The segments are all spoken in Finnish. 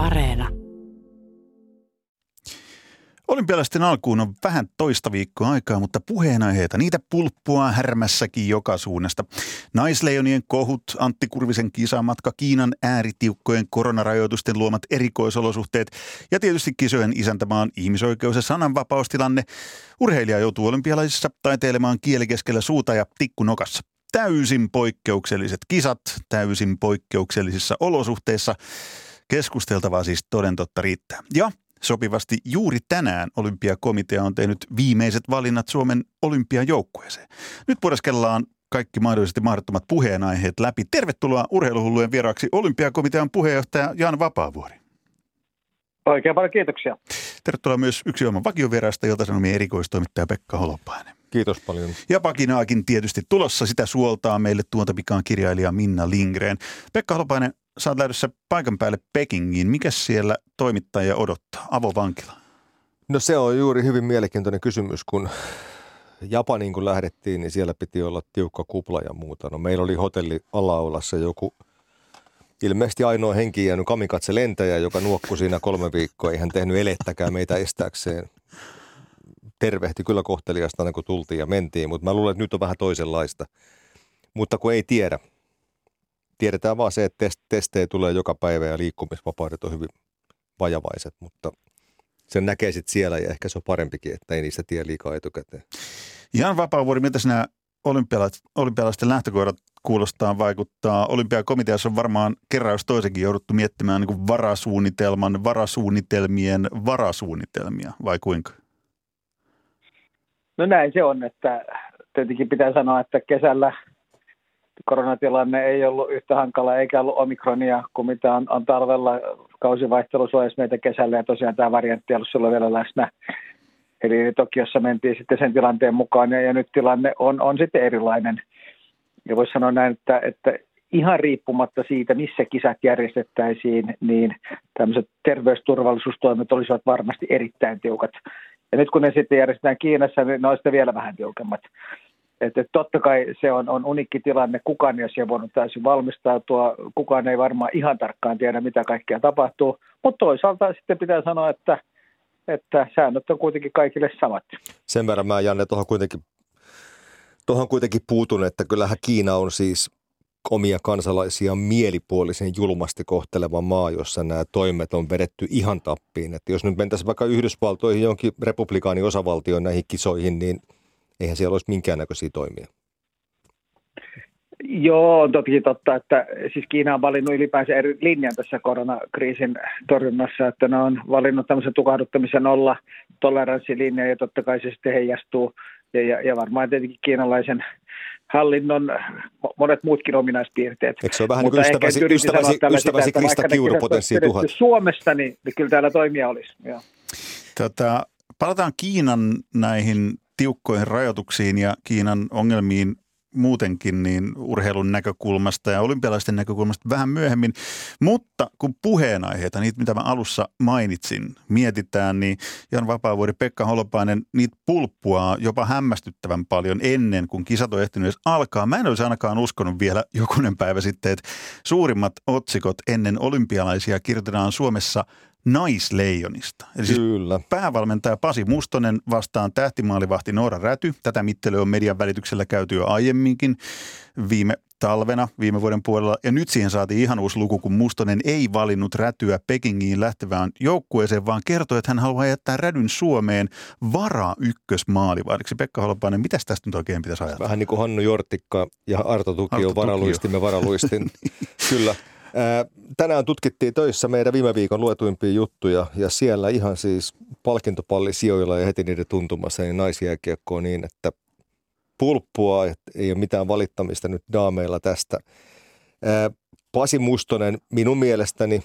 Areena. Olympialaisten alkuun on vähän toista viikkoa aikaa, mutta puheenaiheita, niitä pulppua härmässäkin joka suunnasta. Naisleijonien kohut, Antti Kurvisen kisamatka, Kiinan ääritiukkojen koronarajoitusten luomat erikoisolosuhteet ja tietysti kisojen isäntämaan ihmisoikeus- ja sananvapaustilanne. Urheilija joutuu olympialaisissa taiteilemaan kieli keskellä suuta ja tikku nokassa. Täysin poikkeukselliset kisat, täysin poikkeuksellisissa olosuhteissa. Keskusteltavaa siis toden totta riittää. Ja Sopivasti juuri tänään olympiakomitea on tehnyt viimeiset valinnat Suomen olympiajoukkueeseen. Nyt pureskellaan kaikki mahdollisesti mahdottomat puheenaiheet läpi. Tervetuloa urheiluhullujen vieraaksi olympiakomitean puheenjohtaja Jan Vapaavuori. Oikein paljon kiitoksia. Tervetuloa myös yksi oman vakiovieraasta, jolta sanomien erikoistoimittaja Pekka Holopainen. Kiitos paljon. Ja pakinaakin tietysti tulossa sitä suoltaa meille tuonta pikaan kirjailija Minna Lindgren. Pekka Holopainen, sä oot lähdössä paikan päälle Pekingiin. Mikä siellä toimittaja odottaa? Avovankila. No se on juuri hyvin mielenkiintoinen kysymys, kun Japaniin kun lähdettiin, niin siellä piti olla tiukka kupla ja muuta. No meillä oli hotelli alaulassa joku ilmeisesti ainoa henki jäänyt kamikatse lentäjä, joka nuokkui siinä kolme viikkoa. Ei hän tehnyt elettäkään meitä estääkseen. Tervehti kyllä kohteliasta, kun tultiin ja mentiin, mutta mä luulen, että nyt on vähän toisenlaista. Mutta kun ei tiedä, tiedetään vaan se, että testejä tulee joka päivä ja liikkumisvapaudet on hyvin vajavaiset, mutta sen näkee sitten siellä ja ehkä se on parempikin, että ei niistä tiedä liikaa etukäteen. Ihan vapaavuori, miltä nämä olympialaisten lähtökohdat kuulostaa, vaikuttaa. Olympiakomiteassa on varmaan kerran jos toisenkin jouduttu miettimään niin varasuunnitelman, varasuunnitelmien varasuunnitelmia, vai kuinka? No näin se on, että tietenkin pitää sanoa, että kesällä – koronatilanne ei ollut yhtä hankala eikä ollut omikronia kuin mitä on, on talvella kausivaihtelu suojassa meitä kesällä ja tosiaan tämä variantti ollut silloin vielä läsnä. Eli Tokiossa mentiin sitten sen tilanteen mukaan ja, ja nyt tilanne on, on sitten erilainen. Ja voisi sanoa näin, että, että ihan riippumatta siitä, missä kisat järjestettäisiin, niin tämmöiset terveysturvallisuustoimet olisivat varmasti erittäin tiukat. Ja nyt kun ne sitten järjestetään Kiinassa, niin ne on sitten vielä vähän tiukemmat. Että totta kai se on, on unikki tilanne, kukaan ei ole voinut täysin valmistautua, kukaan ei varmaan ihan tarkkaan tiedä, mitä kaikkea tapahtuu, mutta toisaalta sitten pitää sanoa, että, että säännöt on kuitenkin kaikille samat. Sen verran mä Janne tuohon kuitenkin, tuohon kuitenkin puutun, että kyllähän Kiina on siis omia kansalaisia mielipuolisen julmasti kohteleva maa, jossa nämä toimet on vedetty ihan tappiin. Että jos nyt mentäisiin vaikka Yhdysvaltoihin jonkin republikaani osavaltioon näihin kisoihin, niin – eihän siellä olisi minkäännäköisiä toimia. Joo, on toki totta, että siis Kiina on valinnut ylipäänsä eri linjan tässä koronakriisin torjunnassa, että ne on valinnut tämmöisen tukahduttamisen olla toleranssilinja ja totta kai se sitten heijastuu ja, ja, ja varmaan tietenkin kiinalaisen hallinnon monet muutkin ominaispiirteet. Eikö se ole vähän niin kuin ystäväsi, ystäväsi, ystäväsi sitä, Krista Kiuru potenssi tuhat? Suomesta, niin, niin kyllä täällä toimia olisi. Joo. Tota, palataan Kiinan näihin tiukkoihin rajoituksiin ja Kiinan ongelmiin muutenkin niin urheilun näkökulmasta ja olympialaisten näkökulmasta vähän myöhemmin. Mutta kun puheenaiheita, niitä mitä mä alussa mainitsin, mietitään, niin Jan Vapaavuori, Pekka Holopainen, niitä pulppua jopa hämmästyttävän paljon ennen kuin kisat on ehtinyt edes alkaa. Mä en olisi ainakaan uskonut vielä jokunen päivä sitten, että suurimmat otsikot ennen olympialaisia kirjoitetaan Suomessa – naisleijonista. Eli siis Kyllä. päävalmentaja Pasi Mustonen vastaan tähtimaalivahti Noora Räty. Tätä mittelyä on median välityksellä käyty jo aiemminkin viime talvena, viime vuoden puolella. Ja nyt siihen saatiin ihan uusi luku, kun Mustonen ei valinnut Rätyä Pekingiin lähtevään joukkueeseen, vaan kertoi, että hän haluaa jättää Rädyn Suomeen vara ykkösmaalivahdiksi. Pekka Holopainen, mitä tästä nyt oikein pitäisi ajatella? Vähän niin kuin Hannu Jortikka ja Arto Tuki on varaluistimme varaluistin. Kyllä. Tänään tutkittiin töissä meidän viime viikon luetuimpia juttuja ja siellä ihan siis palkintopalli sijoilla ja heti niiden tuntumassa niin naisjääkiekkoa niin, että pulppua, että ei ole mitään valittamista nyt daameilla tästä. Pasi Mustonen minun mielestäni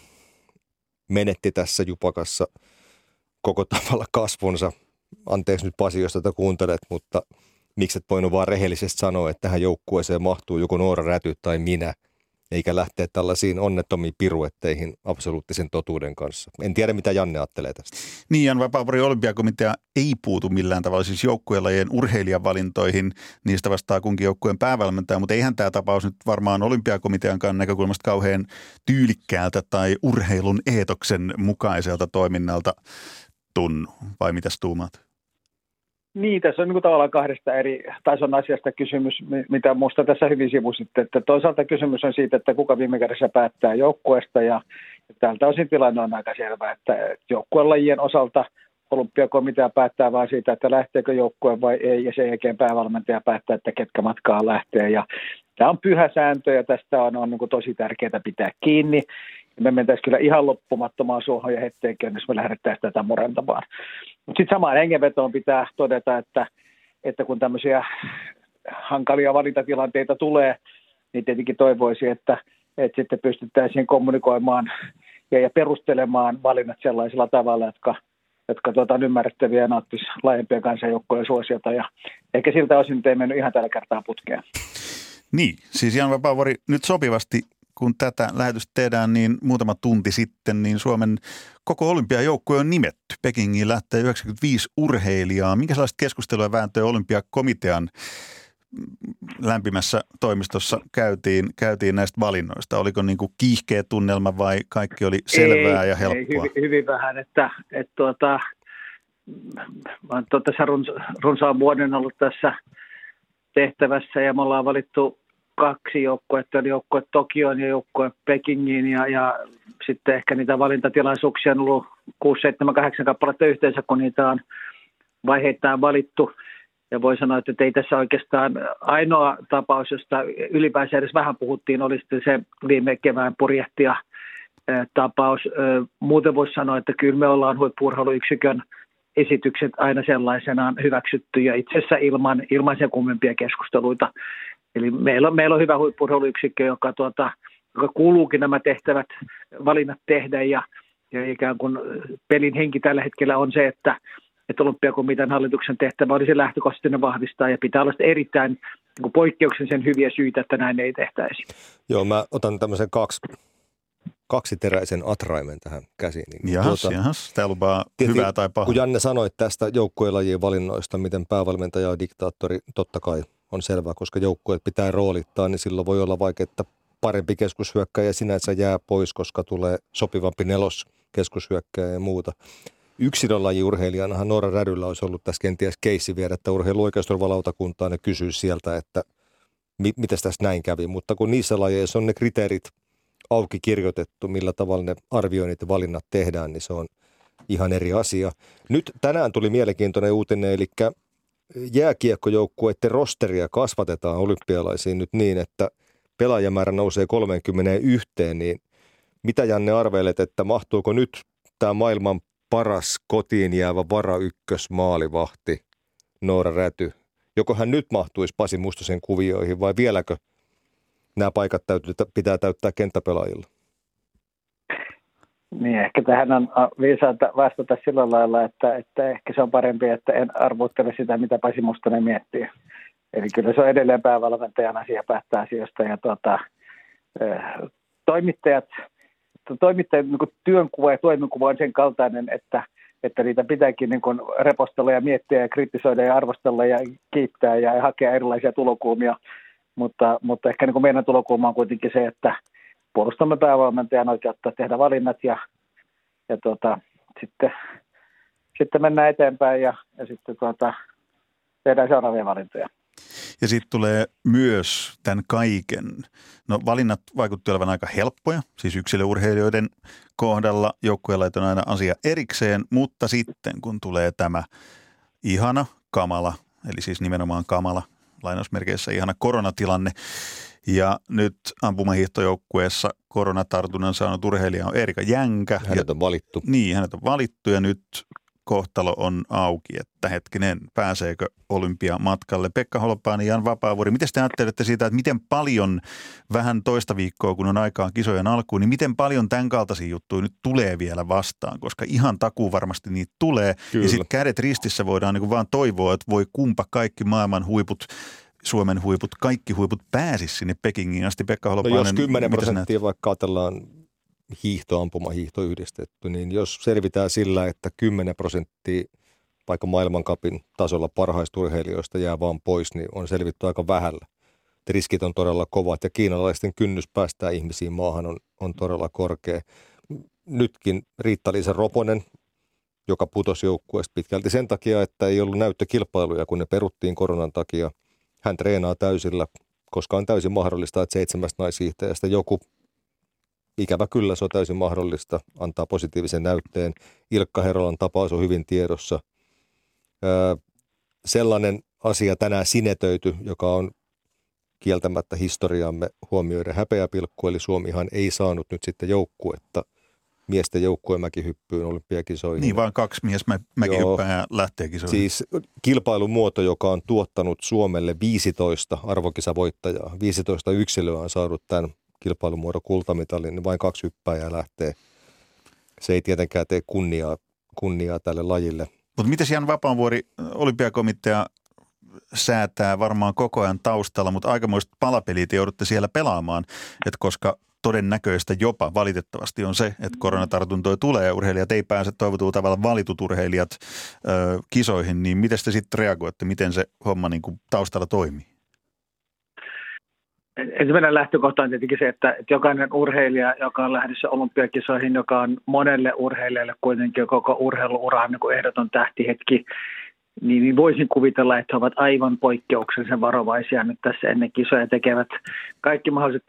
menetti tässä jupakassa koko tavalla kasvonsa. Anteeksi nyt Pasi, jos tätä kuuntelet, mutta miksi et voinut vaan rehellisesti sanoa, että tähän joukkueeseen mahtuu joko Noora Räty tai minä – eikä lähteä tällaisiin onnettomiin piruetteihin absoluuttisen totuuden kanssa. En tiedä, mitä Janne ajattelee tästä. Niin, Jan Vapaavuori olympiakomitea ei puutu millään tavalla siis joukkuelajien urheilijavalintoihin. Niistä vastaa kunkin joukkueen päävalmentaja, mutta eihän tämä tapaus nyt varmaan olympiakomiteankaan näkökulmasta kauhean tyylikkäältä tai urheilun eetoksen mukaiselta toiminnalta tunnu. Vai mitäs tuumaat? Niin, tässä on niin tavallaan kahdesta eri tason asiasta kysymys, mitä minusta tässä hyvin sivusitte. Että toisaalta kysymys on siitä, että kuka viime kädessä päättää joukkueesta ja tältä osin tilanne on aika selvä, että joukkuelajien osalta olympiakomitea päättää vain siitä, että lähteekö joukkue vai ei, ja sen jälkeen päävalmentaja päättää, että ketkä matkaa lähtee. Ja tämä on pyhä sääntö, ja tästä on, on niin tosi tärkeää pitää kiinni. Me mentäisiin kyllä ihan loppumattomaan suohon ja hetteenkin, jos me lähdettäisiin tätä murentamaan. Mutta sitten samaan hengenvetoon pitää todeta, että, että kun tämmöisiä hankalia valintatilanteita tulee, niin tietenkin toivoisi, että, että sitten pystyttäisiin kommunikoimaan ja, ja perustelemaan valinnat sellaisella tavalla, jotka, jotka tuota, on ymmärrettäviä ja nauttisi laajempia kansanjoukkojen suosiota. Ja ehkä siltä osin ei mennyt ihan tällä kertaa putkeen. Niin, siis Jan Vapaavuori, nyt sopivasti kun tätä lähetystä tehdään, niin muutama tunti sitten, niin Suomen koko olympiajoukkue on nimetty. Pekingiin lähtee 95 urheilijaa. Minkälaista keskustelua vääntöä olympiakomitean lämpimässä toimistossa käytiin, käytiin näistä valinnoista? Oliko niin kuin kiihkeä tunnelma vai kaikki oli selvää ei, ja helppoa? Ei, hyvin, hyvin vähän, että, että tuota, mä olen tässä runsaan vuoden ollut tässä tehtävässä ja me ollaan valittu kaksi joukkuetta, eli joukkue Tokioon ja joukkue Pekingiin ja, ja sitten ehkä niitä valintatilaisuuksia on ollut 6, 7, 8 kappaletta yhteensä, kun niitä on vaiheittain valittu. Ja voi sanoa, että ei tässä oikeastaan ainoa tapaus, josta ylipäänsä edes vähän puhuttiin, oli sitten se viime kevään purjehtia tapaus. Muuten voisi sanoa, että kyllä me ollaan huippurheiluyksikön esitykset aina sellaisenaan hyväksytty ja itse asiassa ilman, ilman sen kummempia keskusteluita. Eli meillä on, meillä on hyvä huippurheiluyksikkö, joka, tuota, joka kuuluukin nämä tehtävät, valinnat tehdä ja, ja ikään kuin pelin henki tällä hetkellä on se, että, että olympiakomitean hallituksen tehtävä olisi lähtökohtaisesti vahvistaa ja pitää olla erittäin niin poikkeuksellisen hyviä syitä, että näin ei tehtäisi. Joo, mä otan tämmöisen kaksi kaksiteräisen atraimen tähän käsiin. Niin jahas, tuota, jahas, tämä lupaa tietysti, hyvää tai pahaa. Kun Janne sanoi tästä joukkuelajien valinnoista, miten päävalmentaja ja diktaattori totta kai on selvää, koska joukkueet pitää roolittaa, niin silloin voi olla vaikea, että parempi keskushyökkäjä sinänsä jää pois, koska tulee sopivampi nelos keskushyökkäjä ja muuta. Yksilölajiurheilijanahan Noora Rädyllä olisi ollut tässä kenties keissi viedä, että urheiluoikeusturvalautakuntaan ja kysyä sieltä, että mi- miten tässä näin kävi. Mutta kun niissä lajeissa on ne kriteerit auki kirjoitettu, millä tavalla ne arvioinnit ja valinnat tehdään, niin se on ihan eri asia. Nyt tänään tuli mielenkiintoinen uutinen, eli jääkiekkojoukkueiden rosteria kasvatetaan olympialaisiin nyt niin, että pelaajamäärä nousee 31, niin mitä Janne arvelet, että mahtuuko nyt tämä maailman paras kotiin jäävä vara ykkös maalivahti Noora Räty? Joko hän nyt mahtuisi Pasi Mustosen kuvioihin vai vieläkö nämä paikat täytyy, pitää täyttää kenttäpelaajilla? Niin, ehkä tähän on viisaata vastata sillä lailla, että, että ehkä se on parempi, että en arvuuttele sitä, mitä Pasi Mustonen miettii. Eli kyllä se on edelleen päävalmentajan asia päättää asioista ja tuota, toimittajat, toimittajat niin työnkuva ja toimikuva on sen kaltainen, että, että niitä pitääkin niin kuin repostella ja miettiä ja kritisoida ja arvostella ja kiittää ja hakea erilaisia tulokulmia. Mutta, mutta ehkä niin kuin meidän tulokulma on kuitenkin se, että – puolustamme päävalmentajan oikeutta tehdä valinnat ja, ja tuota, sitten, sitten mennään eteenpäin ja, ja sitten tuota, tehdään seuraavia valintoja. Ja sitten tulee myös tämän kaiken. No valinnat vaikutti olevan aika helppoja, siis yksilöurheilijoiden kohdalla joukkueella on aina asia erikseen, mutta sitten kun tulee tämä ihana kamala, eli siis nimenomaan kamala, lainausmerkeissä ihana koronatilanne, ja nyt ampumahiihtojoukkueessa koronatartunnan saanut urheilija on Erika Jänkä. Hänet on valittu. Niin, hänet on valittu ja nyt kohtalo on auki, että hetkinen, pääseekö olympiamatkalle. Pekka Holopaani ja Jan Vapaavuori, miten te ajattelette siitä, että miten paljon vähän toista viikkoa, kun on aikaa kisojen alkuun, niin miten paljon tämän kaltaisia juttuja nyt tulee vielä vastaan, koska ihan takuu varmasti niitä tulee. Kyllä. Ja sitten kädet ristissä voidaan niin vaan toivoa, että voi kumpa kaikki maailman huiput Suomen huiput, kaikki huiput pääsisi sinne Pekingiin asti. Pekka Holopainen, no jos 10 prosenttia vaikka ajatellaan hiihto, ampumahiihto yhdistetty, niin jos selvitään sillä, että 10 prosenttia vaikka maailmankapin tasolla parhaista urheilijoista jää vaan pois, niin on selvitty aika vähällä. Riskit on todella kovat ja kiinalaisten kynnys päästää ihmisiin maahan on, on todella korkea. Nytkin Riitta-Liisa Roponen, joka putosi joukkueesta pitkälti sen takia, että ei ollut näyttökilpailuja, kun ne peruttiin koronan takia. Hän treenaa täysillä, koska on täysin mahdollista, että seitsemästä naishiihtäjästä joku ikävä kyllä se on täysin mahdollista antaa positiivisen näytteen. Ilkka Herolan tapaus on hyvin tiedossa. Öö, sellainen asia tänään sinetöity, joka on kieltämättä historiamme huomioiden häpeäpilkku, eli Suomihan ei saanut nyt sitten joukkuetta miesten joukkueen mäkihyppyyn olympiakisoihin. Niin, vaan kaksi mies mä, mäkihyppää lähtee kisoihin. Siis kilpailumuoto, joka on tuottanut Suomelle 15 arvokisavoittajaa, 15 yksilöä on saanut tämän kilpailumuodon kultamitalin, niin vain kaksi hyppääjää lähtee. Se ei tietenkään tee kunniaa, kunniaa tälle lajille. Mutta miten Jan Vapaavuori, olympiakomitea säätää varmaan koko ajan taustalla, mutta aikamoiset palapelit joudutte siellä pelaamaan, että koska todennäköistä jopa valitettavasti on se, että koronatartuntoja tulee ja urheilijat ei pääse toivotulla tavalla valitut urheilijat ö, kisoihin, niin miten te sitten reagoitte, miten se homma niin kuin taustalla toimii? Ensimmäinen lähtökohta on tietenkin se, että jokainen urheilija, joka on lähdössä olympiakisoihin, joka on monelle urheilijalle kuitenkin koko urheiluuraan niin ehdoton tähtihetki, niin, niin voisin kuvitella, että he ovat aivan poikkeuksellisen varovaisia nyt tässä ennen kisoja tekevät kaikki mahdolliset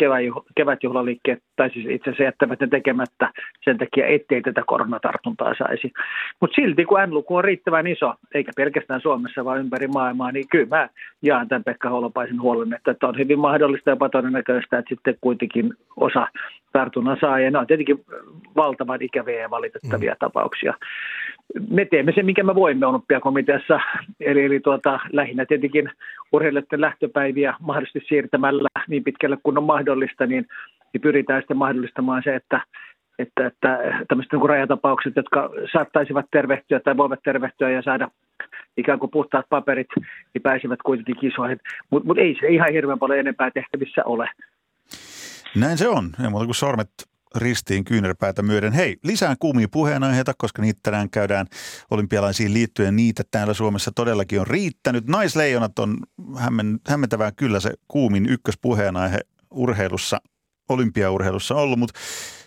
kevätjuhlaliikkeet, tai siis itse asiassa jättävät ne tekemättä sen takia, ettei tätä koronatartuntaa saisi. Mutta silti kun N-luku on riittävän iso, eikä pelkästään Suomessa, vaan ympäri maailmaa, niin kyllä mä jaan tämän Pekka Holopaisen huolen, että on hyvin mahdollista jopa todennäköistä, että sitten kuitenkin osa tartunnan saa, ja ne on tietenkin valtavan ikäviä ja valitettavia mm. tapauksia me teemme sen, mikä me voimme olympiakomiteassa, eli, eli tuota, lähinnä tietenkin urheilijoiden lähtöpäiviä mahdollisesti siirtämällä niin pitkälle kuin on mahdollista, niin, niin pyritään sitten mahdollistamaan se, että, että, että tämmöiset niin rajatapaukset, jotka saattaisivat tervehtyä tai voivat tervehtyä ja saada ikään kuin puhtaat paperit, niin pääsivät kuitenkin kisoihin. Mutta mut ei se ihan hirveän paljon enempää tehtävissä ole. Näin se on. Ei muuta kuin sormet ristiin kyynärpäätä myöden. Hei, lisää kuumia puheenaiheita, koska niitä tänään käydään olympialaisiin liittyen. Niitä täällä Suomessa todellakin on riittänyt. Naisleijonat on hämmen, hämmentävää kyllä se kuumin ykköspuheenaihe urheilussa, olympiaurheilussa ollut, mutta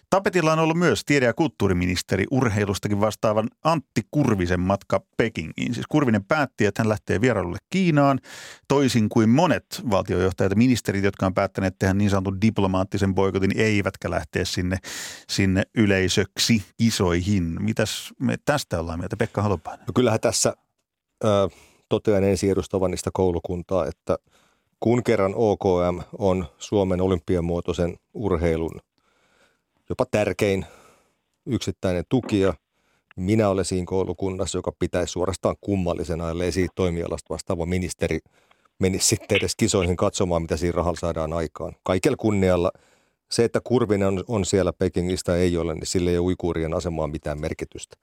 Tapetilla on ollut myös tiede- ja kulttuuriministeri urheilustakin vastaavan Antti Kurvisen matka Pekingiin. Siis Kurvinen päätti, että hän lähtee vierailulle Kiinaan, toisin kuin monet valtiojohtajat ja ministerit, jotka on päättäneet tehdä niin sanotun diplomaattisen boikotin, eivätkä lähteä sinne, sinne yleisöksi isoihin. Mitäs me tästä ollaan mieltä, Pekka Halopainen? No kyllähän tässä äh, totean ensi edustavanista koulukuntaa, että kun kerran OKM on Suomen olympiamuotoisen urheilun jopa tärkein yksittäinen tukija. Minä olen siinä koulukunnassa, joka pitäisi suorastaan kummallisena, ellei siitä toimialasta vastaava ministeri menisi sitten edes kisoihin katsomaan, mitä siinä rahalla saadaan aikaan. Kaikella kunnialla se, että Kurvinen on, on siellä Pekingistä ei ole, niin sille ei ole uikuurien asemaan mitään merkitystä.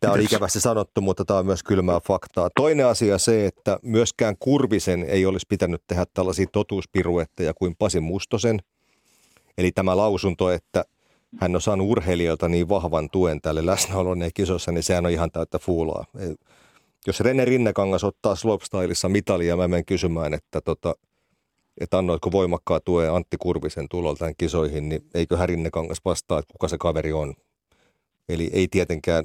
Tämä on ikävästi sanottu, mutta tämä on myös kylmää faktaa. Toinen asia se, että myöskään Kurvisen ei olisi pitänyt tehdä tällaisia totuuspiruetteja kuin Pasi Mustosen. Eli tämä lausunto, että – hän on saanut urheilijoilta niin vahvan tuen tälle läsnäolon ja kisossa, niin sehän on ihan täyttä fuulaa. Jos Rene Rinnekangas ottaa slopestyleissa mitalia, mä menen kysymään, että, tota, että annoitko voimakkaa tuen Antti Kurvisen tulolta tämän kisoihin, niin eikö Rinnekangas vastaa, että kuka se kaveri on. Eli ei tietenkään,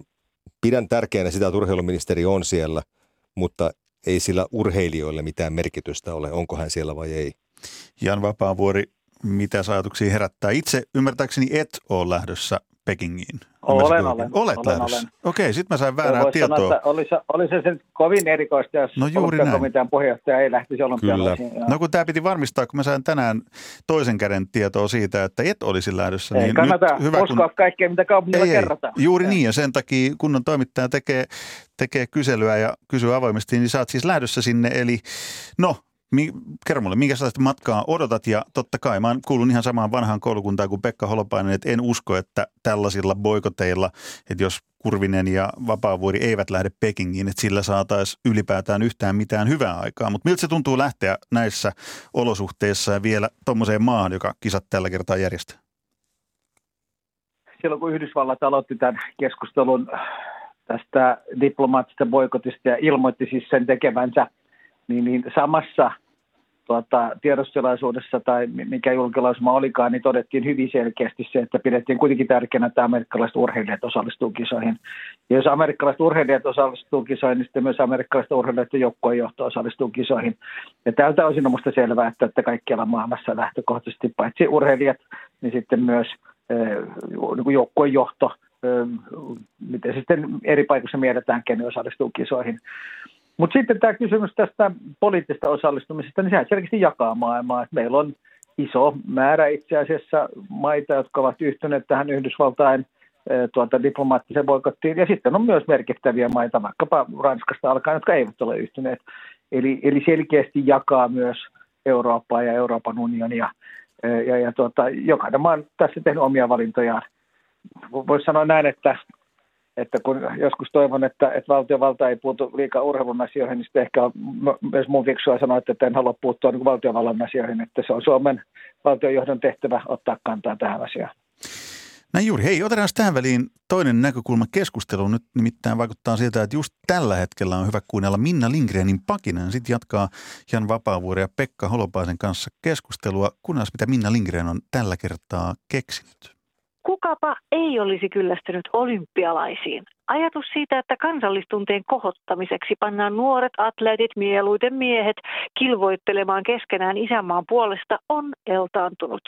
pidän tärkeänä sitä, että urheiluministeri on siellä, mutta ei sillä urheilijoille mitään merkitystä ole, onko hän siellä vai ei. Jan Vapaavuori, mitä ajatuksia herättää. Itse ymmärtääkseni et ole lähdössä Pekingiin. Olen, olen. Olet olen, lähdössä. olen. Okei, sitten mä sain väärää tietoa. Sanoa, olisi, olisi se kovin erikoista, jos no juuri komitean puheenjohtaja ei lähtisi olympialaisiin. Kyllä. No kun tämä piti varmistaa, kun mä sain tänään toisen käden tietoa siitä, että et olisi lähdössä. Ei niin kannata nyt hyvä, uskoa kun... kaikkea, mitä kaupungilla ei, kerrotaan. Juuri ei. niin, ja sen takia kunnon toimittaja tekee, tekee kyselyä ja kysyy avoimesti, niin sä oot siis lähdössä sinne. Eli no, Kerro mulle, minkälaista matkaa odotat ja totta kai mä kuulun ihan samaan vanhaan koulukuntaan kuin Pekka Holopainen, että en usko, että tällaisilla boikoteilla, että jos Kurvinen ja Vapaavuori eivät lähde Pekingiin, että sillä saataisiin ylipäätään yhtään mitään hyvää aikaa. Mutta miltä se tuntuu lähteä näissä olosuhteissa ja vielä tuommoiseen maahan, joka kisat tällä kertaa järjestää? Silloin kun Yhdysvallat aloitti tämän keskustelun tästä diplomaattisesta boikotista ja ilmoitti siis sen tekevänsä, niin, niin samassa – tuota, tiedostilaisuudessa tai mikä julkilausuma olikaan, niin todettiin hyvin selkeästi se, että pidettiin kuitenkin tärkeänä, että amerikkalaiset urheilijat osallistuu kisoihin. Ja jos amerikkalaiset urheilijat osallistuu kisoihin, niin sitten myös amerikkalaiset urheilijat ja joukkojen johto osallistuu kisoihin. Ja tältä osin on minusta selvää, että, että kaikkialla maailmassa lähtökohtaisesti paitsi urheilijat, niin sitten myös eh, joukkojen johto, miten sitten eri paikoissa mietitään, kenen osallistuu kisoihin. Mutta sitten tämä kysymys tästä poliittisesta osallistumisesta, niin sehän selkeästi jakaa maailmaa. Et meillä on iso määrä itse asiassa maita, jotka ovat yhtyneet tähän Yhdysvaltain tuota, diplomaattiseen boikottiin. Ja sitten on myös merkittäviä maita, vaikkapa Ranskasta alkaen, jotka eivät ole yhtyneet. Eli, eli selkeästi jakaa myös Eurooppaa ja Euroopan unionia. Ja, ja tuota, jokainen maa on tässä tehnyt omia valintojaan. Voisi sanoa näin, että että kun joskus toivon, että, että valtiovalta ei puutu liikaa urheilun asioihin, niin sitten ehkä on myös mun fiksua sanoa, että en halua puuttua niin valtiovallan asioihin, että se on Suomen valtionjohdon tehtävä ottaa kantaa tähän asiaan. Näin juuri. Hei, otetaan tähän väliin toinen näkökulma keskusteluun. Nyt nimittäin vaikuttaa siltä, että just tällä hetkellä on hyvä kuunnella Minna Lindgrenin pakinen. Sitten jatkaa Jan Vapaavuori ja Pekka Holopaisen kanssa keskustelua, kunnes mitä Minna Lindgren on tällä kertaa keksinyt kukapa ei olisi kyllästynyt olympialaisiin. Ajatus siitä, että kansallistunteen kohottamiseksi pannaan nuoret atleetit, mieluiten miehet, kilvoittelemaan keskenään isänmaan puolesta on eltaantunut.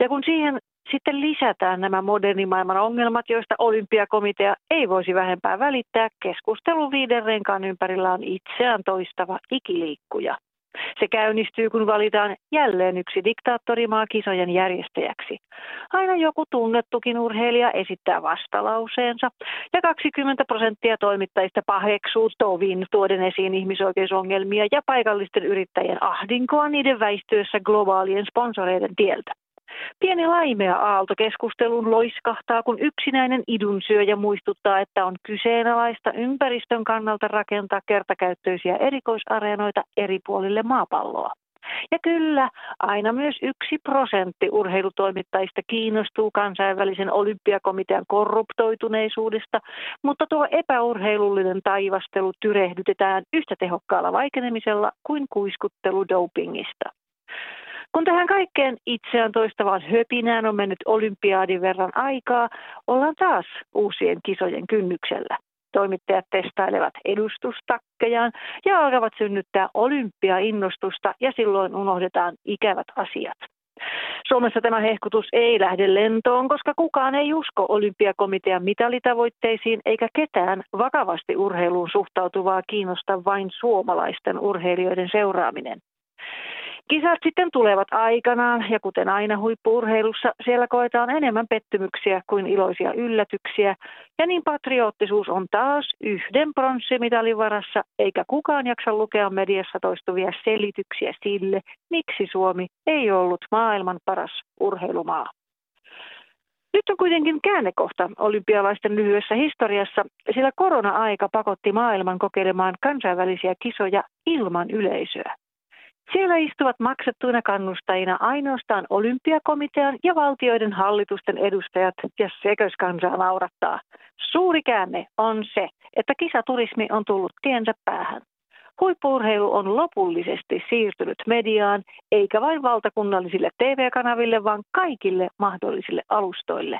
Ja kun siihen sitten lisätään nämä modernimaailman ongelmat, joista olympiakomitea ei voisi vähempää välittää, keskustelu viiden renkaan ympärillä on itseään toistava ikiliikkuja. Se käynnistyy, kun valitaan jälleen yksi diktaattorimaa kisojen järjestäjäksi. Aina joku tunnettukin urheilija esittää vastalauseensa ja 20 prosenttia toimittajista paheksuu tovin tuoden esiin ihmisoikeusongelmia ja paikallisten yrittäjien ahdinkoa niiden väistyessä globaalien sponsoreiden tieltä. Pieni laimea aalto keskustelun loiskahtaa, kun yksinäinen idunsyöjä muistuttaa, että on kyseenalaista ympäristön kannalta rakentaa kertakäyttöisiä erikoisareenoita eri puolille maapalloa. Ja kyllä, aina myös yksi prosentti urheilutoimittajista kiinnostuu kansainvälisen olympiakomitean korruptoituneisuudesta, mutta tuo epäurheilullinen taivastelu tyrehdytetään yhtä tehokkaalla vaikenemisella kuin kuiskuttelu dopingista. Kun tähän kaikkeen itseään toistavaan höpinään on mennyt olympiaadin verran aikaa, ollaan taas uusien kisojen kynnyksellä. Toimittajat testailevat edustustakkejaan ja alkavat synnyttää olympiainnostusta ja silloin unohdetaan ikävät asiat. Suomessa tämä hehkutus ei lähde lentoon, koska kukaan ei usko olympiakomitean mitalitavoitteisiin eikä ketään vakavasti urheiluun suhtautuvaa kiinnosta vain suomalaisten urheilijoiden seuraaminen. Kisat sitten tulevat aikanaan ja kuten aina huippuurheilussa, siellä koetaan enemmän pettymyksiä kuin iloisia yllätyksiä. Ja niin patriottisuus on taas yhden pronssimitalin varassa, eikä kukaan jaksa lukea mediassa toistuvia selityksiä sille, miksi Suomi ei ollut maailman paras urheilumaa. Nyt on kuitenkin käännekohta olympialaisten lyhyessä historiassa, sillä korona-aika pakotti maailman kokeilemaan kansainvälisiä kisoja ilman yleisöä. Siellä istuvat maksettuina kannustajina ainoastaan olympiakomitean ja valtioiden hallitusten edustajat ja sekös kansaa naurattaa. Suuri käänne on se, että kisaturismi on tullut tiensä päähän. Huippuurheilu on lopullisesti siirtynyt mediaan, eikä vain valtakunnallisille TV-kanaville, vaan kaikille mahdollisille alustoille.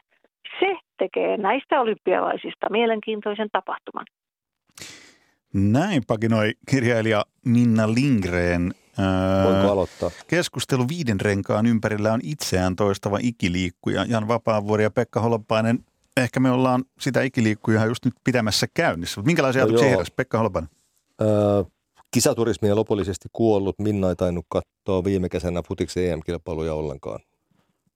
Se tekee näistä olympialaisista mielenkiintoisen tapahtuman. Näin pakinoi kirjailija Minna Lindgren Voinko aloittaa? Keskustelu viiden renkaan ympärillä on itseään toistava ikiliikkuja. Jan Vapaavuori ja Pekka Holopainen, ehkä me ollaan sitä ikiliikkujaa just nyt pitämässä käynnissä. Minkälaisia no ajatuksia heräsi, Pekka Holopainen? Öö, kisaturismi on lopullisesti kuollut. Minna ei tainnut katsoa viime kesänä futiksi EM-kilpailuja ollenkaan.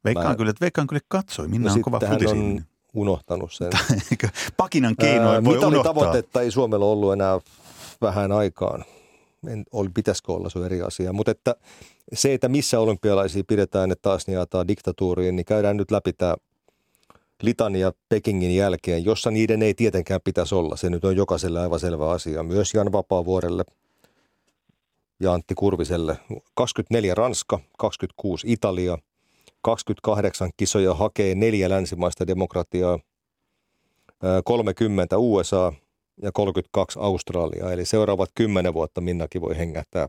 Veikkaan, Mä... kyllä, että Veikkaan kyllä katsoi. Minna no on kova futisi. on unohtanut sen. Pakinan keinoin öö, voi unohtaa. tavoitetta ei Suomella ollut enää vähän aikaan en, oli, pitäisikö olla, se on eri asia. Mutta että se, että missä olympialaisia pidetään, että taas jaetaan diktatuuriin, niin käydään nyt läpi tämä litania Pekingin jälkeen, jossa niiden ei tietenkään pitäisi olla. Se nyt on jokaiselle aivan selvä asia. Myös Jan Vapaavuorelle ja Antti Kurviselle. 24 Ranska, 26 Italia, 28 kisoja hakee neljä länsimaista demokratiaa, 30 USA ja 32 Australia. Eli seuraavat kymmenen vuotta Minnakin voi hengähtää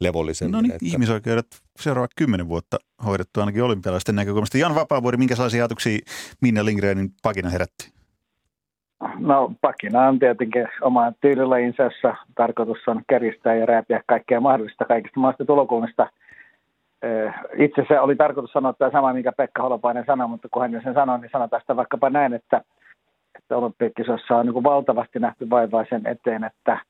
levollisemmin. No niin, että... ihmisoikeudet seuraavat kymmenen vuotta hoidettu ainakin olympialaisten näkökulmasta. Jan Vapaavuori, minkälaisia ajatuksia Minna Lindgrenin pakina herätti? No pakina on tietenkin oma tyylilajinsa, jossa tarkoitus on keristää ja rääpiä kaikkea mahdollista kaikista maasta tulokulmista. Itse se oli tarkoitus sanoa tämä sama, mikä Pekka Holopainen sanoi, mutta kun hän sen sanoi, niin sanotaan sitä vaikkapa näin, että, että olympiakisossa on niin valtavasti nähty vaivaa sen eteen, että –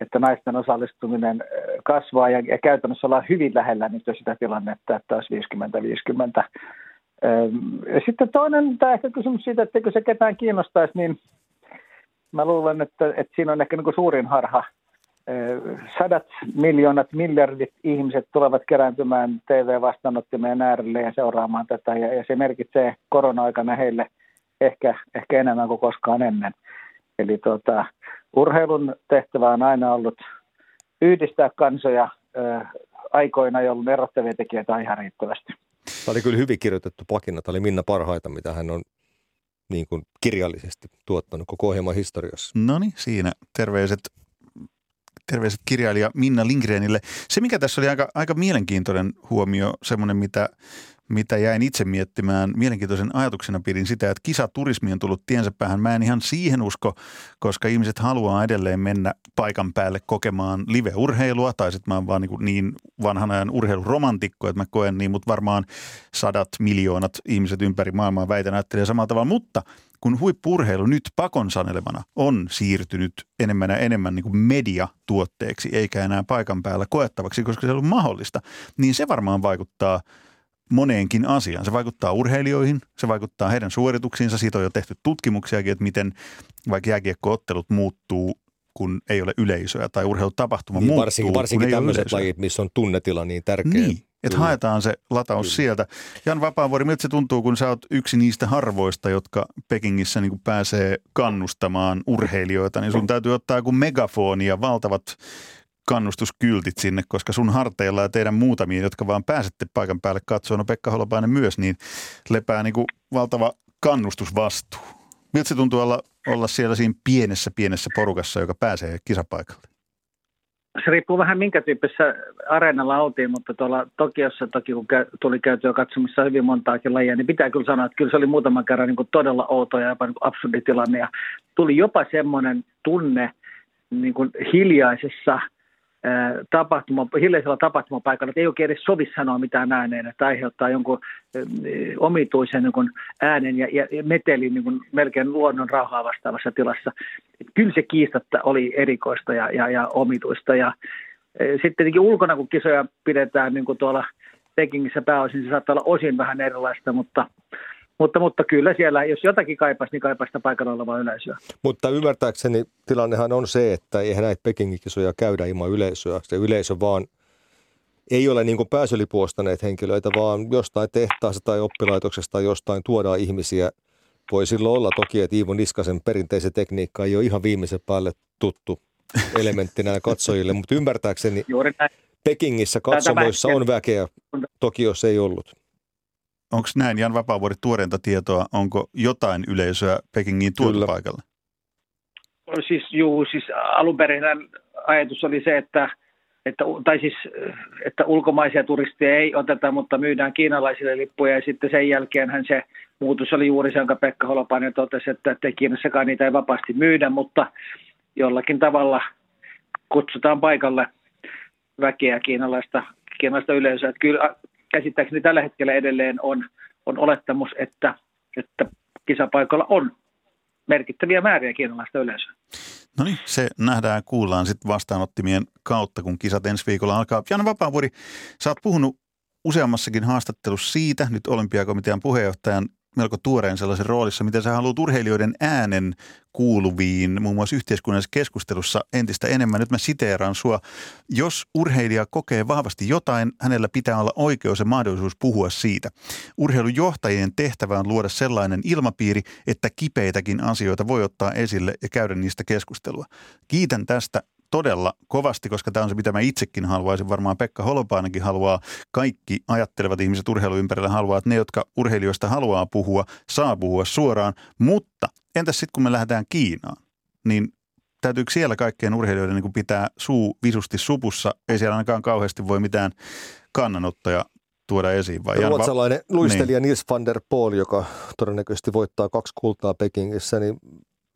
että naisten osallistuminen kasvaa ja, ja käytännössä ollaan hyvin lähellä nyt sitä tilannetta, että olisi 50-50. Ja sitten toinen tämä ehkä kysymys siitä, että se ketään kiinnostaisi, niin mä luulen, että, että siinä on ehkä niin suurin harha. Sadat miljoonat, miljardit ihmiset tulevat kerääntymään TV-vastaanottimeen äärelle ja seuraamaan tätä, ja, ja se merkitsee korona-aikana heille ehkä, ehkä enemmän kuin koskaan ennen. Eli tuota, urheilun tehtävä on aina ollut yhdistää kansoja ö, aikoina, jolloin erottavia tekijöitä on ihan riittävästi. Tämä oli kyllä hyvin kirjoitettu pakina. Tämä oli Minna parhaita, mitä hän on niin kuin kirjallisesti tuottanut koko ohjelman historiassa. No niin, siinä terveiset, terveiset kirjailija Minna Lindgrenille. Se, mikä tässä oli aika, aika mielenkiintoinen huomio, semmoinen, mitä mitä jäin itse miettimään. Mielenkiintoisen ajatuksena pidin sitä, että kisaturismi on tullut tiensä päähän. Mä en ihan siihen usko, koska ihmiset haluaa edelleen mennä paikan päälle kokemaan live-urheilua, tai sitten mä oon vaan niin, niin vanhan ajan urheiluromantikko, että mä koen niin, mutta varmaan sadat miljoonat ihmiset ympäri maailmaa väitän ajattelee samalla tavalla. Mutta kun huippurheilu nyt pakon sanelemana on siirtynyt enemmän ja enemmän niin kuin mediatuotteeksi, eikä enää paikan päällä koettavaksi, koska se on mahdollista, niin se varmaan vaikuttaa – moneenkin asiaan. Se vaikuttaa urheilijoihin, se vaikuttaa heidän suorituksiinsa. Siitä on jo tehty tutkimuksiakin, että miten vaikka jääkiekkoottelut muuttuu kun ei ole yleisöä tai urheilutapahtuma niin, muuttuu. Varsinkin, varsinkin tämmöiset lajit, missä on tunnetila niin tärkeä. Niin, että haetaan se lataus Kyllä. sieltä. Jan Vapaavuori, miltä se tuntuu, kun sä oot yksi niistä harvoista, jotka Pekingissä niin pääsee kannustamaan urheilijoita, niin sun täytyy ottaa joku megafoni ja valtavat kannustuskyltit sinne, koska sun harteilla ja teidän muutamia, jotka vaan pääsette paikan päälle katsomaan, no Pekka Holopainen myös, niin lepää niin kuin valtava kannustusvastuu. Miltä se tuntuu olla, olla siellä siinä pienessä, pienessä porukassa, joka pääsee kisapaikalle? Se riippuu vähän minkä tyyppisessä areenalla oltiin, mutta tuolla Tokiossa toki kun tuli käytyä katsomassa hyvin montaakin lajia, niin pitää kyllä sanoa, että kyllä se oli muutaman kerran niin kuin todella outo ja jopa niin absurdi tilanne. Ja tuli jopa semmoinen tunne niin kuin hiljaisessa – tapahtuma, hiljaisella tapahtumapaikalla, että ei oikein edes sovi sanoa mitään ääneen, että aiheuttaa jonkun omituisen niin äänen ja, ja metelin niin melkein luonnon rauhaa vastaavassa tilassa. Että kyllä se kiistatta oli erikoista ja, ja, ja omituista. Ja, sitten tietenkin ulkona, kun kisoja pidetään niin kuin tuolla Pekingissä pääosin, se saattaa olla osin vähän erilaista, mutta mutta, mutta kyllä siellä, jos jotakin kaipaisi, niin kaipaisi sitä paikalla olevaa yleisöä. Mutta ymmärtääkseni tilannehan on se, että eihän näitä Pekingin kisoja käydä ilman yleisöä. Se yleisö vaan ei ole niin kuin pääsylipuostaneet henkilöitä, vaan jostain tehtaasta tai oppilaitoksesta tai jostain tuodaan ihmisiä. Voi silloin olla toki, että Iivo Niskasen perinteisen tekniikka ei ole ihan viimeisen päälle tuttu elementti näille katsojille, mutta ymmärtääkseni Pekingissä katsomoissa on väkeä, jos ei ollut. Onko näin, Jan Vapaavuori, tuoreinta tietoa, onko jotain yleisöä Pekingin tuotu paikalle? Siis juu, siis alun perin ajatus oli se, että, että, tai siis, että ulkomaisia turisteja ei oteta, mutta myydään kiinalaisille lippuja ja sitten sen jälkeen se muutos oli juuri se, jonka Pekka Holopainen totesi, että, että Kiinassakaan niitä ei vapaasti myydä, mutta jollakin tavalla kutsutaan paikalle väkeä kiinalaista, kiinalaista yleisöä. Että kyllä käsittääkseni tällä hetkellä edelleen on, on olettamus, että, että kisapaikalla on merkittäviä määriä kiinalaista yleisöä. No niin, se nähdään kuullaan sitten vastaanottimien kautta, kun kisat ensi viikolla alkaa. Jan Vapaavuori, sä oot puhunut useammassakin haastattelussa siitä, nyt olympiakomitean puheenjohtajan melko tuoreen sellaisen roolissa, miten sä haluat urheilijoiden äänen kuuluviin muun muassa yhteiskunnallisessa keskustelussa entistä enemmän. Nyt mä siteeraan sua. Jos urheilija kokee vahvasti jotain, hänellä pitää olla oikeus ja mahdollisuus puhua siitä. Urheilujohtajien tehtävä on luoda sellainen ilmapiiri, että kipeitäkin asioita voi ottaa esille ja käydä niistä keskustelua. Kiitän tästä todella kovasti, koska tämä on se, mitä mä itsekin haluaisin. Varmaan Pekka Holopainenkin haluaa. Kaikki ajattelevat ihmiset urheiluympärillä haluaa, että ne, jotka urheilijoista haluaa puhua, saa puhua suoraan. Mutta entäs sitten, kun me lähdetään Kiinaan, niin täytyykö siellä kaikkien urheilijoiden niin pitää suu visusti supussa? Ei siellä ainakaan kauheasti voi mitään kannanottoja tuoda esiin. Vai Ruotsalainen va- luistelija niin. Nils van der Poel, joka todennäköisesti voittaa kaksi kultaa Pekingissä, niin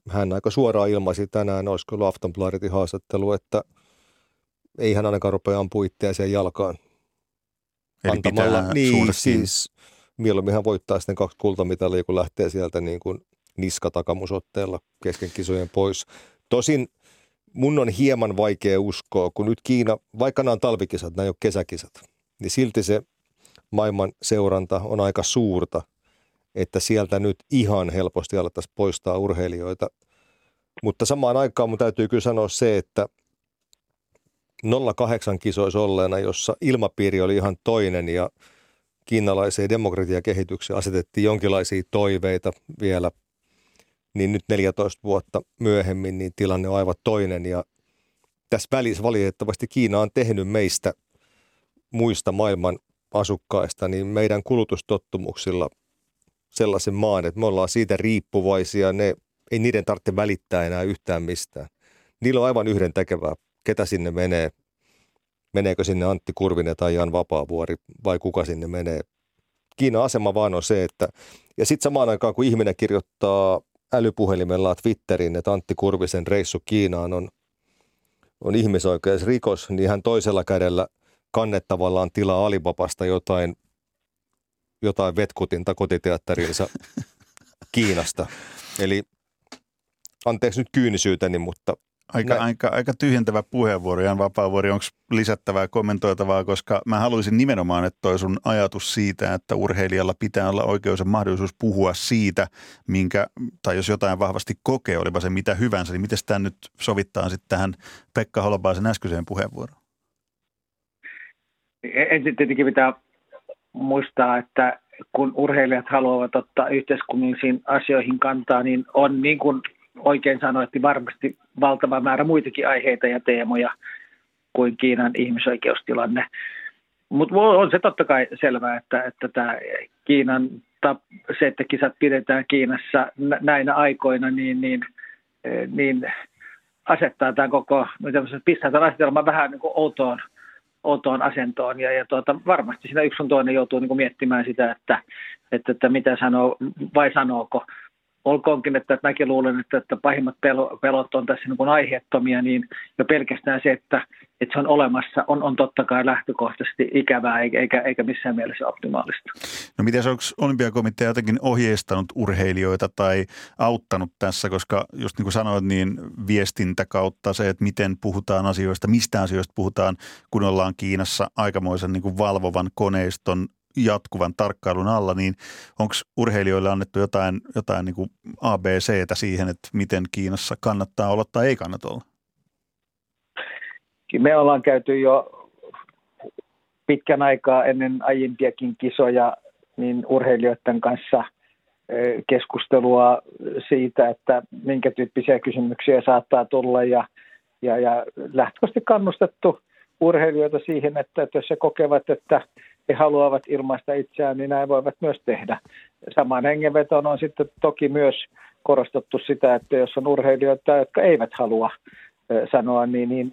hän aika suoraan ilmaisi tänään, olisiko ollut Aftonbladetin haastattelu, että ei hän ainakaan rupea ampumaan itseään jalkaan. Eli Antamalla, pitää niin, siis mieluummin hän voittaa sitten kaksi kultamitalia, kun lähtee sieltä niin kuin niskatakamusotteella kesken kisojen pois. Tosin mun on hieman vaikea uskoa, kun nyt Kiina, vaikka nämä on talvikisat, nämä ei ole kesäkisat, niin silti se maailman seuranta on aika suurta että sieltä nyt ihan helposti alettaisiin poistaa urheilijoita. Mutta samaan aikaan mun täytyy kyllä sanoa se, että 08 kisoissa olleena, jossa ilmapiiri oli ihan toinen ja kiinalaiseen demokratiakehitykseen asetettiin jonkinlaisia toiveita vielä, niin nyt 14 vuotta myöhemmin niin tilanne on aivan toinen ja tässä välissä valitettavasti Kiina on tehnyt meistä muista maailman asukkaista, niin meidän kulutustottumuksilla – sellaisen maan, että me ollaan siitä riippuvaisia, ne, ei niiden tarvitse välittää enää yhtään mistään. Niillä on aivan yhden tekevää, ketä sinne menee, meneekö sinne Antti Kurvinen tai Jan Vapaavuori vai kuka sinne menee. Kiinan asema vaan on se, että ja sitten samaan aikaan kun ihminen kirjoittaa älypuhelimellaan Twitterin, että Antti Kurvisen reissu Kiinaan on, on ihmisoikeusrikos, niin hän toisella kädellä kannettavallaan tilaa Alibabasta jotain jotain vetkutinta kotiteatteriinsa Kiinasta. Eli anteeksi nyt kyynisyyteni, mutta Aika, aika, aika tyhjentävä puheenvuoro, Jan Vapaavuori. Onko lisättävää kommentoitavaa, koska mä haluaisin nimenomaan, että toi sun ajatus siitä, että urheilijalla pitää olla oikeus ja mahdollisuus puhua siitä, minkä, tai jos jotain vahvasti kokee, olipa se mitä hyvänsä, niin miten tämä nyt sovittaa sitten tähän Pekka Holopaisen äskeiseen puheenvuoroon? Ensin tietenkin pitää muistaa, että kun urheilijat haluavat ottaa yhteiskunnallisiin asioihin kantaa, niin on niin kuin oikein sanoit, niin varmasti valtava määrä muitakin aiheita ja teemoja kuin Kiinan ihmisoikeustilanne. Mutta on se totta kai selvää, että, että tämä Kiinan, se, että kisat pidetään Kiinassa näinä aikoina, niin, niin, niin asettaa tämä koko, pistää tämän asetelman vähän niin kuin outoon outoon asentoon. Ja, ja tuota, varmasti siinä yksi on toinen joutuu niin miettimään sitä, että, että, että mitä sanoo vai sanooko olkoonkin, että, mäkin luulen, että, että pahimmat pelot on tässä niin kuin aiheettomia, niin jo pelkästään se, että, että se on olemassa, on, on totta kai lähtökohtaisesti ikävää eikä, eikä missään mielessä optimaalista. No miten onko olympiakomitea jotenkin ohjeistanut urheilijoita tai auttanut tässä, koska just niin kuin sanoit, niin viestintä kautta se, että miten puhutaan asioista, mistä asioista puhutaan, kun ollaan Kiinassa aikamoisen niin kuin valvovan koneiston jatkuvan tarkkailun alla, niin onko urheilijoille annettu jotain, jotain niin ABCtä siihen, että miten Kiinassa kannattaa olla tai ei kannata olla? Me ollaan käyty jo pitkän aikaa ennen aiempiakin kisoja niin urheilijoiden kanssa keskustelua siitä, että minkä tyyppisiä kysymyksiä saattaa tulla ja, ja, ja lähtökohtaisesti kannustettu urheilijoita siihen, että, että jos he kokevat, että he haluavat ilmaista itseään, niin näin voivat myös tehdä. Samaan hengenvetoon on sitten toki myös korostettu sitä, että jos on urheilijoita, jotka eivät halua sanoa, niin, niin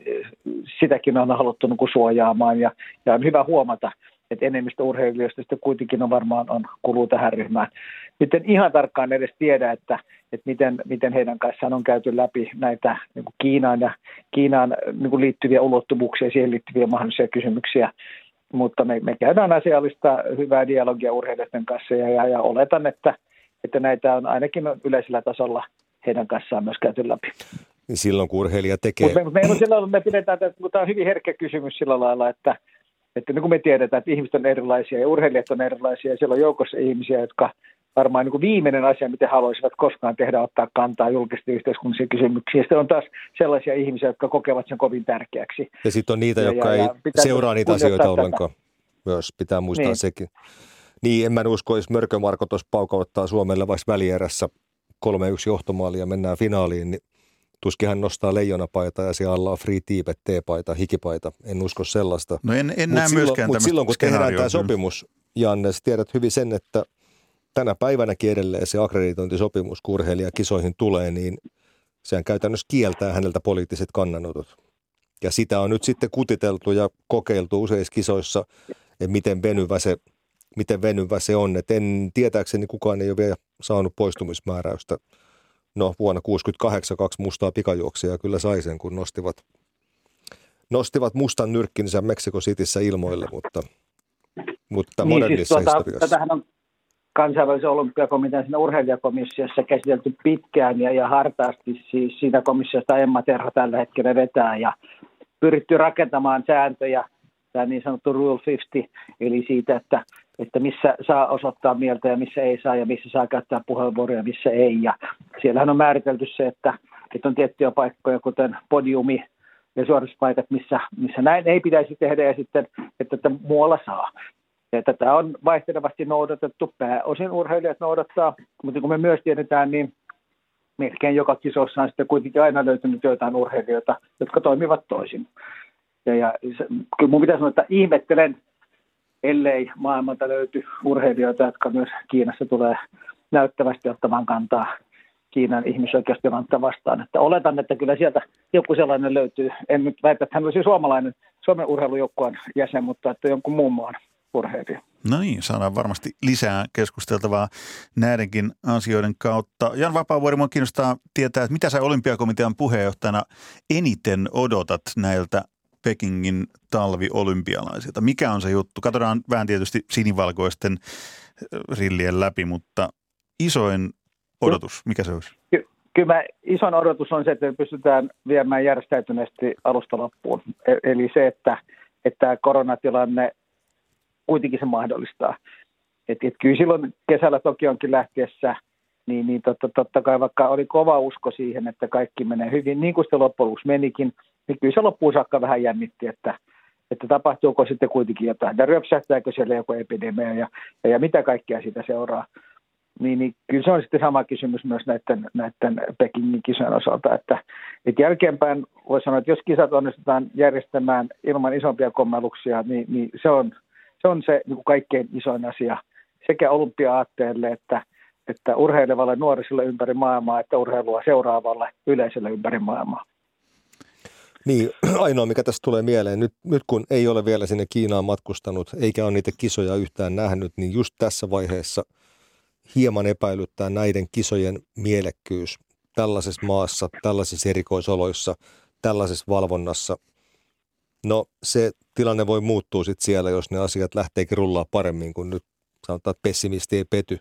sitäkin on haluttu niin suojaamaan. Ja, ja on hyvä huomata, että enemmistö urheilijoista sitten kuitenkin on varmaan on, kuluu tähän ryhmään. Nyt en ihan tarkkaan edes tiedä, että, että miten, miten heidän kanssaan on käyty läpi näitä niin kuin Kiinaan ja Kiinaan niin kuin liittyviä ulottuvuuksia, siihen liittyviä mahdollisia kysymyksiä mutta me, me käydään asiallista hyvää dialogia urheilijoiden kanssa ja, ja, ja oletan, että, että näitä on ainakin yleisellä tasolla heidän kanssaan myös käyty läpi. Niin silloin kun urheilija tekee... Mutta me, me, silloin me pidetään, että tämä on hyvin herkkä kysymys sillä lailla, että, että niin kuin me tiedetään, että ihmiset on erilaisia ja urheilijat on erilaisia ja siellä on joukossa ihmisiä, jotka varmaan niin kuin viimeinen asia, mitä haluaisivat koskaan tehdä, ottaa kantaa julkisesti yhteiskunnallisia kysymyksiä. Sitten on taas sellaisia ihmisiä, jotka kokevat sen kovin tärkeäksi. Ja sitten on niitä, ja, jotka ja, ei ja seuraa niitä asioita tätä. ollenkaan. Myös pitää muistaa niin. sekin. Niin, en mä usko, jos Mörkö-Marko tuossa paukauttaa Suomelle vaikka välierässä 3-1 johtomaalia ja mennään finaaliin, niin tuskin hän nostaa leijonapaita ja siellä alla on free tiipet, teepaita, hikipaita. En usko sellaista. No en, en näe silloin, myöskään Mutta silloin kun tehdään tämä sopimus, Janne, tiedät hyvin sen, että tänä päivänäkin edelleen se akkreditointisopimus, kun kisoihin tulee, niin sehän käytännössä kieltää häneltä poliittiset kannanotot. Ja sitä on nyt sitten kutiteltu ja kokeiltu useissa kisoissa, että miten venyvä se, miten venyvä se on. Et en tietääkseni kukaan ei ole vielä saanut poistumismääräystä. No vuonna 68 kaksi mustaa pikajuoksia kyllä sai sen, kun nostivat, nostivat mustan nyrkkinsä Meksiko Cityssä ilmoille, mutta, mutta niin, modernissa siis tuota, historiassa. Tätähän on kansainvälisen olympiakomitean siinä urheilijakomissiossa käsitelty pitkään ja, ja hartaasti siis siitä komissiosta Emma Terho tällä hetkellä vetää ja pyritty rakentamaan sääntöjä, tämä niin sanottu Rule 50, eli siitä, että, että missä saa osoittaa mieltä ja missä ei saa ja missä saa käyttää puheenvuoroja ja missä ei. Ja siellähän on määritelty se, että, että on tiettyjä paikkoja, kuten podiumi ja suorituspaikat, missä, missä näin ei pitäisi tehdä ja sitten, että, että muualla saa. Ja tätä on vaihtelevasti noudatettu, pääosin urheilijat noudattaa, mutta kun me myös tiedetään, niin melkein joka kisossa on sitten kuitenkin aina löytynyt joitain urheilijoita, jotka toimivat toisin. Ja, ja se, kyllä mun pitäisi sanoa, että ihmettelen, ellei maailmalta löyty urheilijoita, jotka myös Kiinassa tulee näyttävästi ottamaan kantaa Kiinan ihmisoikeustilannetta vastaan. Että oletan, että kyllä sieltä joku sellainen löytyy. En nyt väitä, että hän olisi suomalainen Suomen urheilujoukkueen jäsen, mutta että jonkun muun maan urheilija. No niin, saadaan varmasti lisää keskusteltavaa näidenkin asioiden kautta. Jan Vapaavuori, minua kiinnostaa tietää, että mitä sä olympiakomitean puheenjohtajana eniten odotat näiltä Pekingin talviolympialaisilta? Mikä on se juttu? Katsotaan vähän tietysti sinivalkoisten rillien läpi, mutta isoin odotus, mikä se olisi? Ky- kyllä isoin odotus on se, että pystytään viemään järjestäytyneesti alusta loppuun. E- eli se, että, että koronatilanne kuitenkin se mahdollistaa. Et, et kyllä silloin kesällä Tokionkin lähtiessä, niin, niin totta, totta kai vaikka oli kova usko siihen, että kaikki menee hyvin, niin kuin se loppujen menikin, niin kyllä se loppuun saakka vähän jännitti, että, että tapahtuuko sitten kuitenkin jotain, ja ryöpsähtääkö siellä joku epidemia ja, ja, ja mitä kaikkea siitä seuraa. Niin, niin kyllä se on sitten sama kysymys myös näiden, näiden Pekingin kisojen osalta, että, että jälkeenpäin voi sanoa, että jos kisat onnistutaan järjestämään ilman isompia kommelluksia, niin, niin se on – se on se niin kuin kaikkein isoin asia sekä olympia-aatteelle että, että urheilevalle nuorisille ympäri maailmaa, että urheilua seuraavalle yleisölle ympäri maailmaa. Niin, ainoa mikä tässä tulee mieleen, nyt, nyt kun ei ole vielä sinne Kiinaan matkustanut, eikä ole niitä kisoja yhtään nähnyt, niin just tässä vaiheessa hieman epäilyttää näiden kisojen mielekkyys tällaisessa maassa, tällaisissa erikoisoloissa, tällaisessa valvonnassa – No se tilanne voi muuttua sitten siellä, jos ne asiat lähteekin rullaa paremmin, kuin nyt sanotaan, että pessimisti ei pety.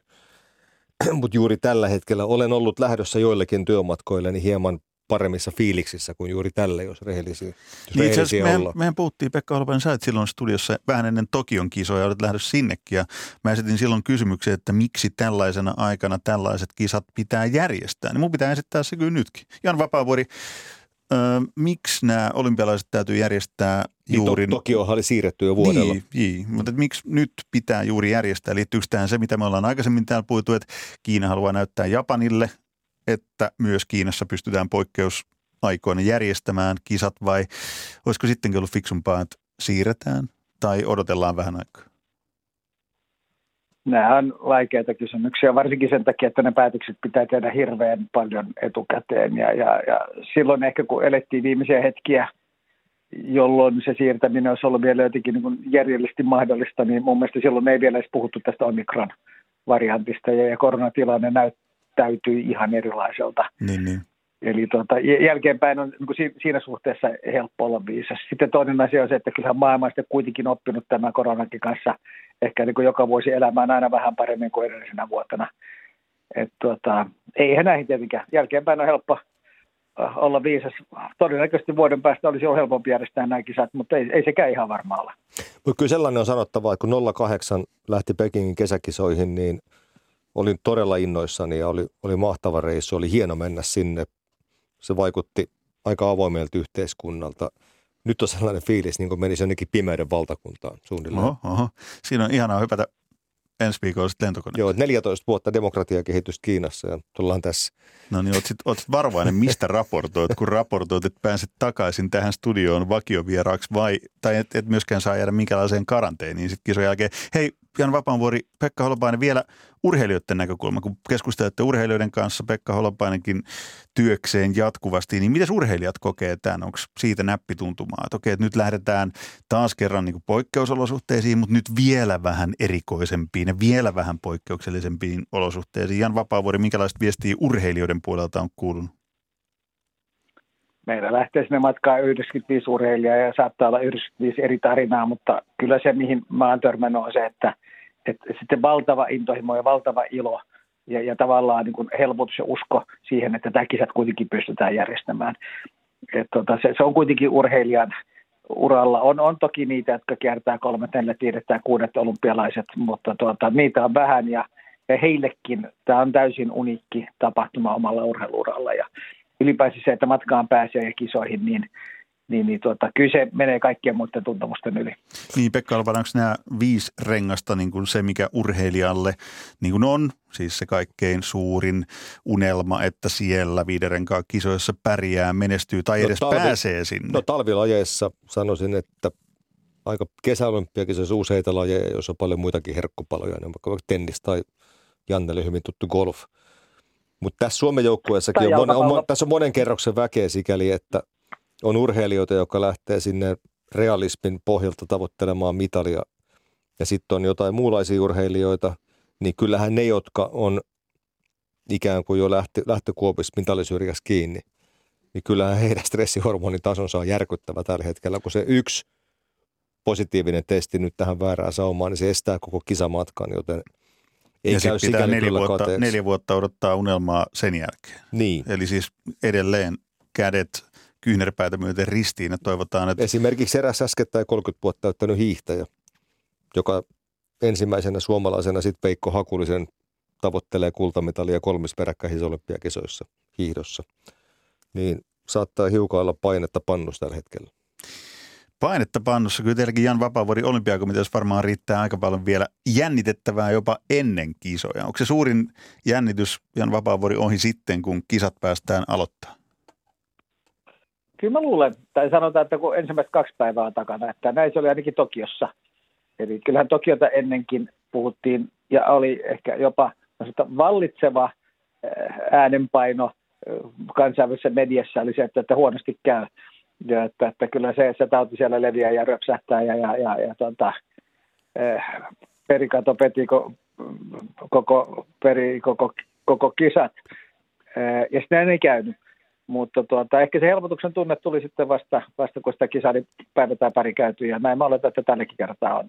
Mutta juuri tällä hetkellä olen ollut lähdössä joillekin työmatkoille niin hieman paremmissa fiiliksissä kuin juuri tälle, jos rehellisiä, jos niin rehellisiä mehän, ollaan. mehän puhuttiin, Pekka Holopainen, sä silloin studiossa vähän ennen Tokion kisoja, olet lähdössä sinnekin ja mä esitin silloin kysymyksen, että miksi tällaisena aikana tällaiset kisat pitää järjestää. Niin mun pitää esittää se kyllä nytkin. Jan Vapaavuori, Öö, miksi nämä olympialaiset täytyy järjestää niin juuri... To, Tokiohan oli siirretty jo vuodella. Niin, niin. mutta miksi nyt pitää juuri järjestää? Liittyykö tähän se, mitä me ollaan aikaisemmin täällä puhuttu, että Kiina haluaa näyttää Japanille, että myös Kiinassa pystytään poikkeusaikoina järjestämään kisat vai olisiko sittenkin ollut fiksumpaa, että siirretään tai odotellaan vähän aikaa? Nämä on vaikeita kysymyksiä, varsinkin sen takia, että ne päätökset pitää tehdä hirveän paljon etukäteen. Ja, ja, ja silloin ehkä kun elettiin viimeisiä hetkiä, jolloin se siirtäminen olisi ollut vielä jotenkin niin järjellisesti mahdollista, niin mun mielestä silloin ei vielä edes puhuttu tästä Omikron-variantista ja, ja koronatilanne näyttäytyi ihan erilaiselta. Niin, niin. Eli tuota, jälkeenpäin on niin siinä suhteessa helppo olla viisas. Sitten toinen asia on se, että kyllähän maailma on kuitenkin oppinut tämän koronankin kanssa ehkä niin kuin joka vuosi elämään aina vähän paremmin kuin edellisenä vuotena. Et tuota, eihän näihin tietenkään. Jälkeenpäin on helppo äh, olla viisas. Todennäköisesti vuoden päästä olisi jo helpompi järjestää nämä kisat, mutta ei, ei sekään ihan varma ole. Mutta kyllä sellainen on sanottava, että kun 08 lähti Pekingin kesäkisoihin, niin olin todella innoissani ja oli, oli mahtava reissu. Oli hieno mennä sinne. Se vaikutti aika avoimelta yhteiskunnalta. Nyt on sellainen fiilis, niin kuin menisi jonnekin pimeyden valtakuntaan suunnilleen. Oho, oho. Siinä on ihanaa hypätä ensi viikolla sitten lentokoneesta. Joo, 14 vuotta demokratiakehitystä Kiinassa ja tullaan tässä. No niin, oot sit, oot sit varovainen, mistä raportoit, kun raportoit, että pääset takaisin tähän studioon vakiovieraaksi vai, tai et, et myöskään saa jäädä minkälaiseen karanteeniin sitten kisojen jälkeen. Hei, Jan Vapaanvuori, Pekka Holopainen, vielä urheilijoiden näkökulma, kun keskustelette urheilijoiden kanssa, Pekka Holopainenkin työkseen jatkuvasti, niin miten urheilijat kokee tämän? Onko siitä näppituntumaa? Että okei, että nyt lähdetään taas kerran niin poikkeusolosuhteisiin, mutta nyt vielä vähän erikoisempiin ja vielä vähän poikkeuksellisempiin olosuhteisiin. Jan Vapaavuori, minkälaista viestiä urheilijoiden puolelta on kuulunut? Meillä lähtee sinne matkaan 95 urheilijaa ja saattaa olla 95 eri tarinaa, mutta kyllä se, mihin mä oon törmännyt, on se, että, että sitten valtava intohimo ja valtava ilo ja, ja tavallaan niin kuin helpotus ja usko siihen, että tämä kisat kuitenkin pystytään järjestämään. Et tota, se, se, on kuitenkin urheilijan uralla. On, on toki niitä, jotka kiertää kolmet, neljä, ja kuudet olympialaiset, mutta tuota, niitä on vähän ja, ja heillekin tämä on täysin uniikki tapahtuma omalla urheiluuralla. Ja ylipäänsä se, että matkaan pääsee ja kisoihin, niin, niin, niin tuota, kyllä se menee kaikkien muiden tuntemusten yli. Niin Pekka Alvan, onko nämä viisi rengasta niin kuin se, mikä urheilijalle niin kuin on, siis se kaikkein suurin unelma, että siellä viiden renkaan kisoissa pärjää, menestyy tai no, edes talvi, pääsee sinne? No talvilajeissa sanoisin, että aika kesäolympiakisoissa useita lajeja, joissa on paljon muitakin herkkupaloja, niin vaikka tennis tai Jannelle hyvin tuttu golf – mutta tässä Suomen joukkueessakin on, on, on, tässä on monen kerroksen väkeä sikäli, että on urheilijoita, jotka lähtee sinne realismin pohjalta tavoittelemaan mitalia. Ja sitten on jotain muunlaisia urheilijoita, niin kyllähän ne, jotka on ikään kuin jo lähtö, lähtökuopissa mitalisyrjässä kiinni, niin kyllähän heidän stressihormonitasonsa on järkyttävä tällä hetkellä, kun se yksi positiivinen testi nyt tähän väärään saumaan, niin se estää koko kisamatkan, joten – ei ja sitten pitää neljä vuotta, neljä vuotta odottaa unelmaa sen jälkeen. Niin. Eli siis edelleen kädet kyynärpäätä myöten ristiin ja toivotaan, että... Esimerkiksi eräs äskettäin 30 vuotta täyttänyt hiihtäjä, joka ensimmäisenä suomalaisena sitten Peikko Hakulisen tavoittelee kultamitalia kolmissa peräkkäisissä olympiakisoissa hiihdossa. Niin saattaa hiukan olla painetta pannusta tällä hetkellä painetta pannussa. Kyllä teilläkin Jan Vapaavuori olympiakomiteassa varmaan riittää aika paljon vielä jännitettävää jopa ennen kisoja. Onko se suurin jännitys Jan Vapaavuori ohi sitten, kun kisat päästään aloittaa? Kyllä mä luulen, tai sanotaan, että kun ensimmäiset kaksi päivää on takana, että näin se oli ainakin Tokiossa. Eli kyllähän Tokiota ennenkin puhuttiin ja oli ehkä jopa vallitseva äänenpaino kansainvälisessä mediassa oli se, että, että huonosti käy ja että, että kyllä se, se tauti siellä leviää ja röpsähtää ja, ja, ja, ja tota, perikato peti ko, koko, peri, koko, koko kisat. Eh, ja sitten ei käynyt. Mutta tuota, ehkä se helpotuksen tunne tuli sitten vasta, vasta kun sitä kisaa niin päivä tai pari käyty ja näin mä oletan, että tälläkin kertaa on.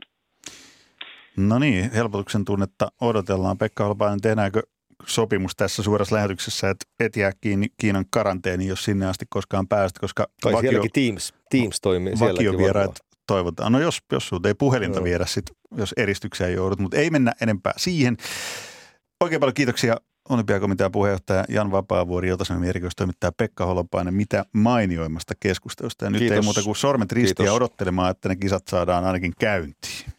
No niin, helpotuksen tunnetta odotellaan. Pekka Holpainen, tehdäänkö sopimus tässä suorassa lähetyksessä, että et jää kiinni Kiinan karanteeni, jos sinne asti koskaan päästä, koska Kai vakio, sielläkin Teams, Teams toimii vakiovieraat toivotaan. No jos, jos sinut ei puhelinta no. viedä, sit, jos eristykseen joudut, mutta ei mennä enempää siihen. Oikein paljon kiitoksia Olympiakomitean puheenjohtaja Jan Vapaavuori, Ilta-Sanomien erikoistoimittaja Pekka Holopainen, mitä mainioimmasta keskustelusta. Ja nyt Kiitos. ei muuta kuin sormet ristiä odottelemaan, että ne kisat saadaan ainakin käyntiin.